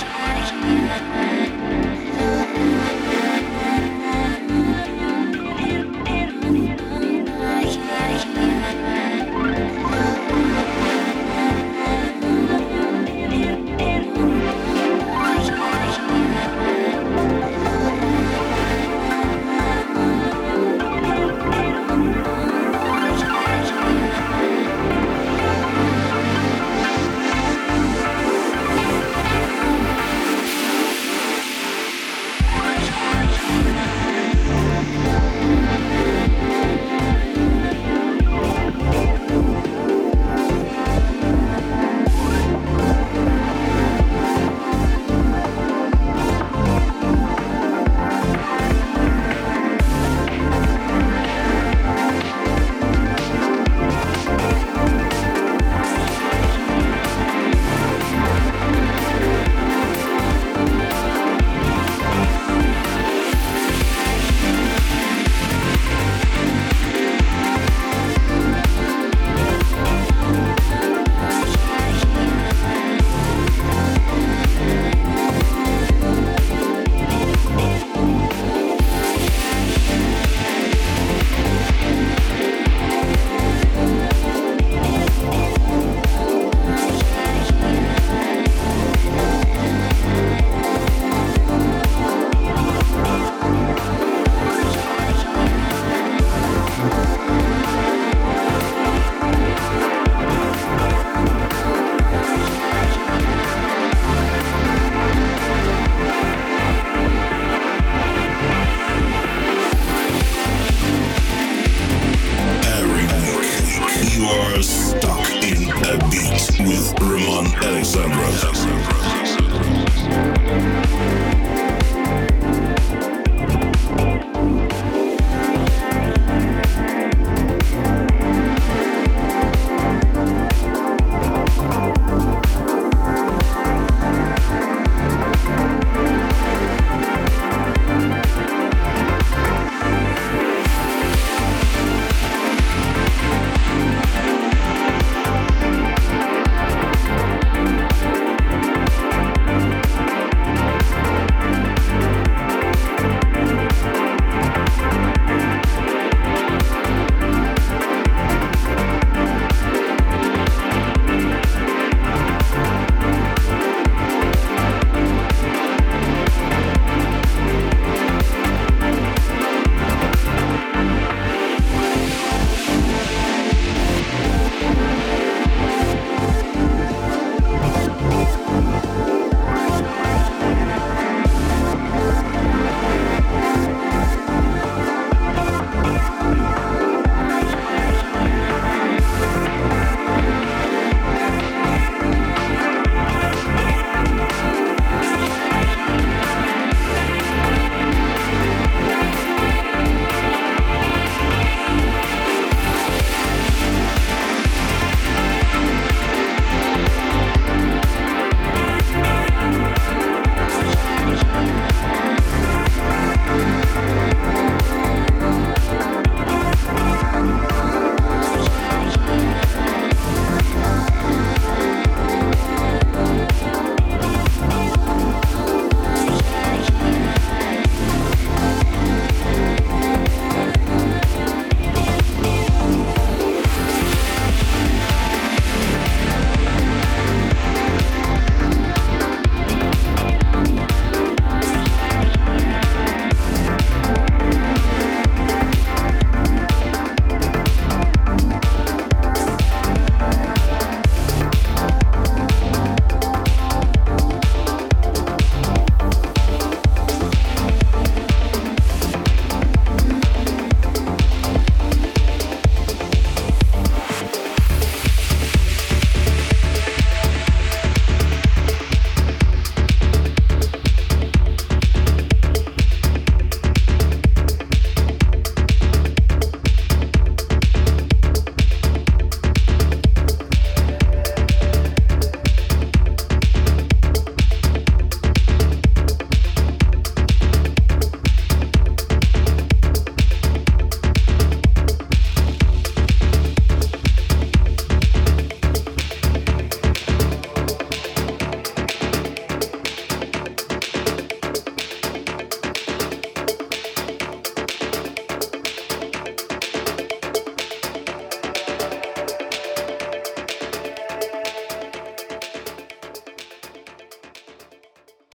I Thank you.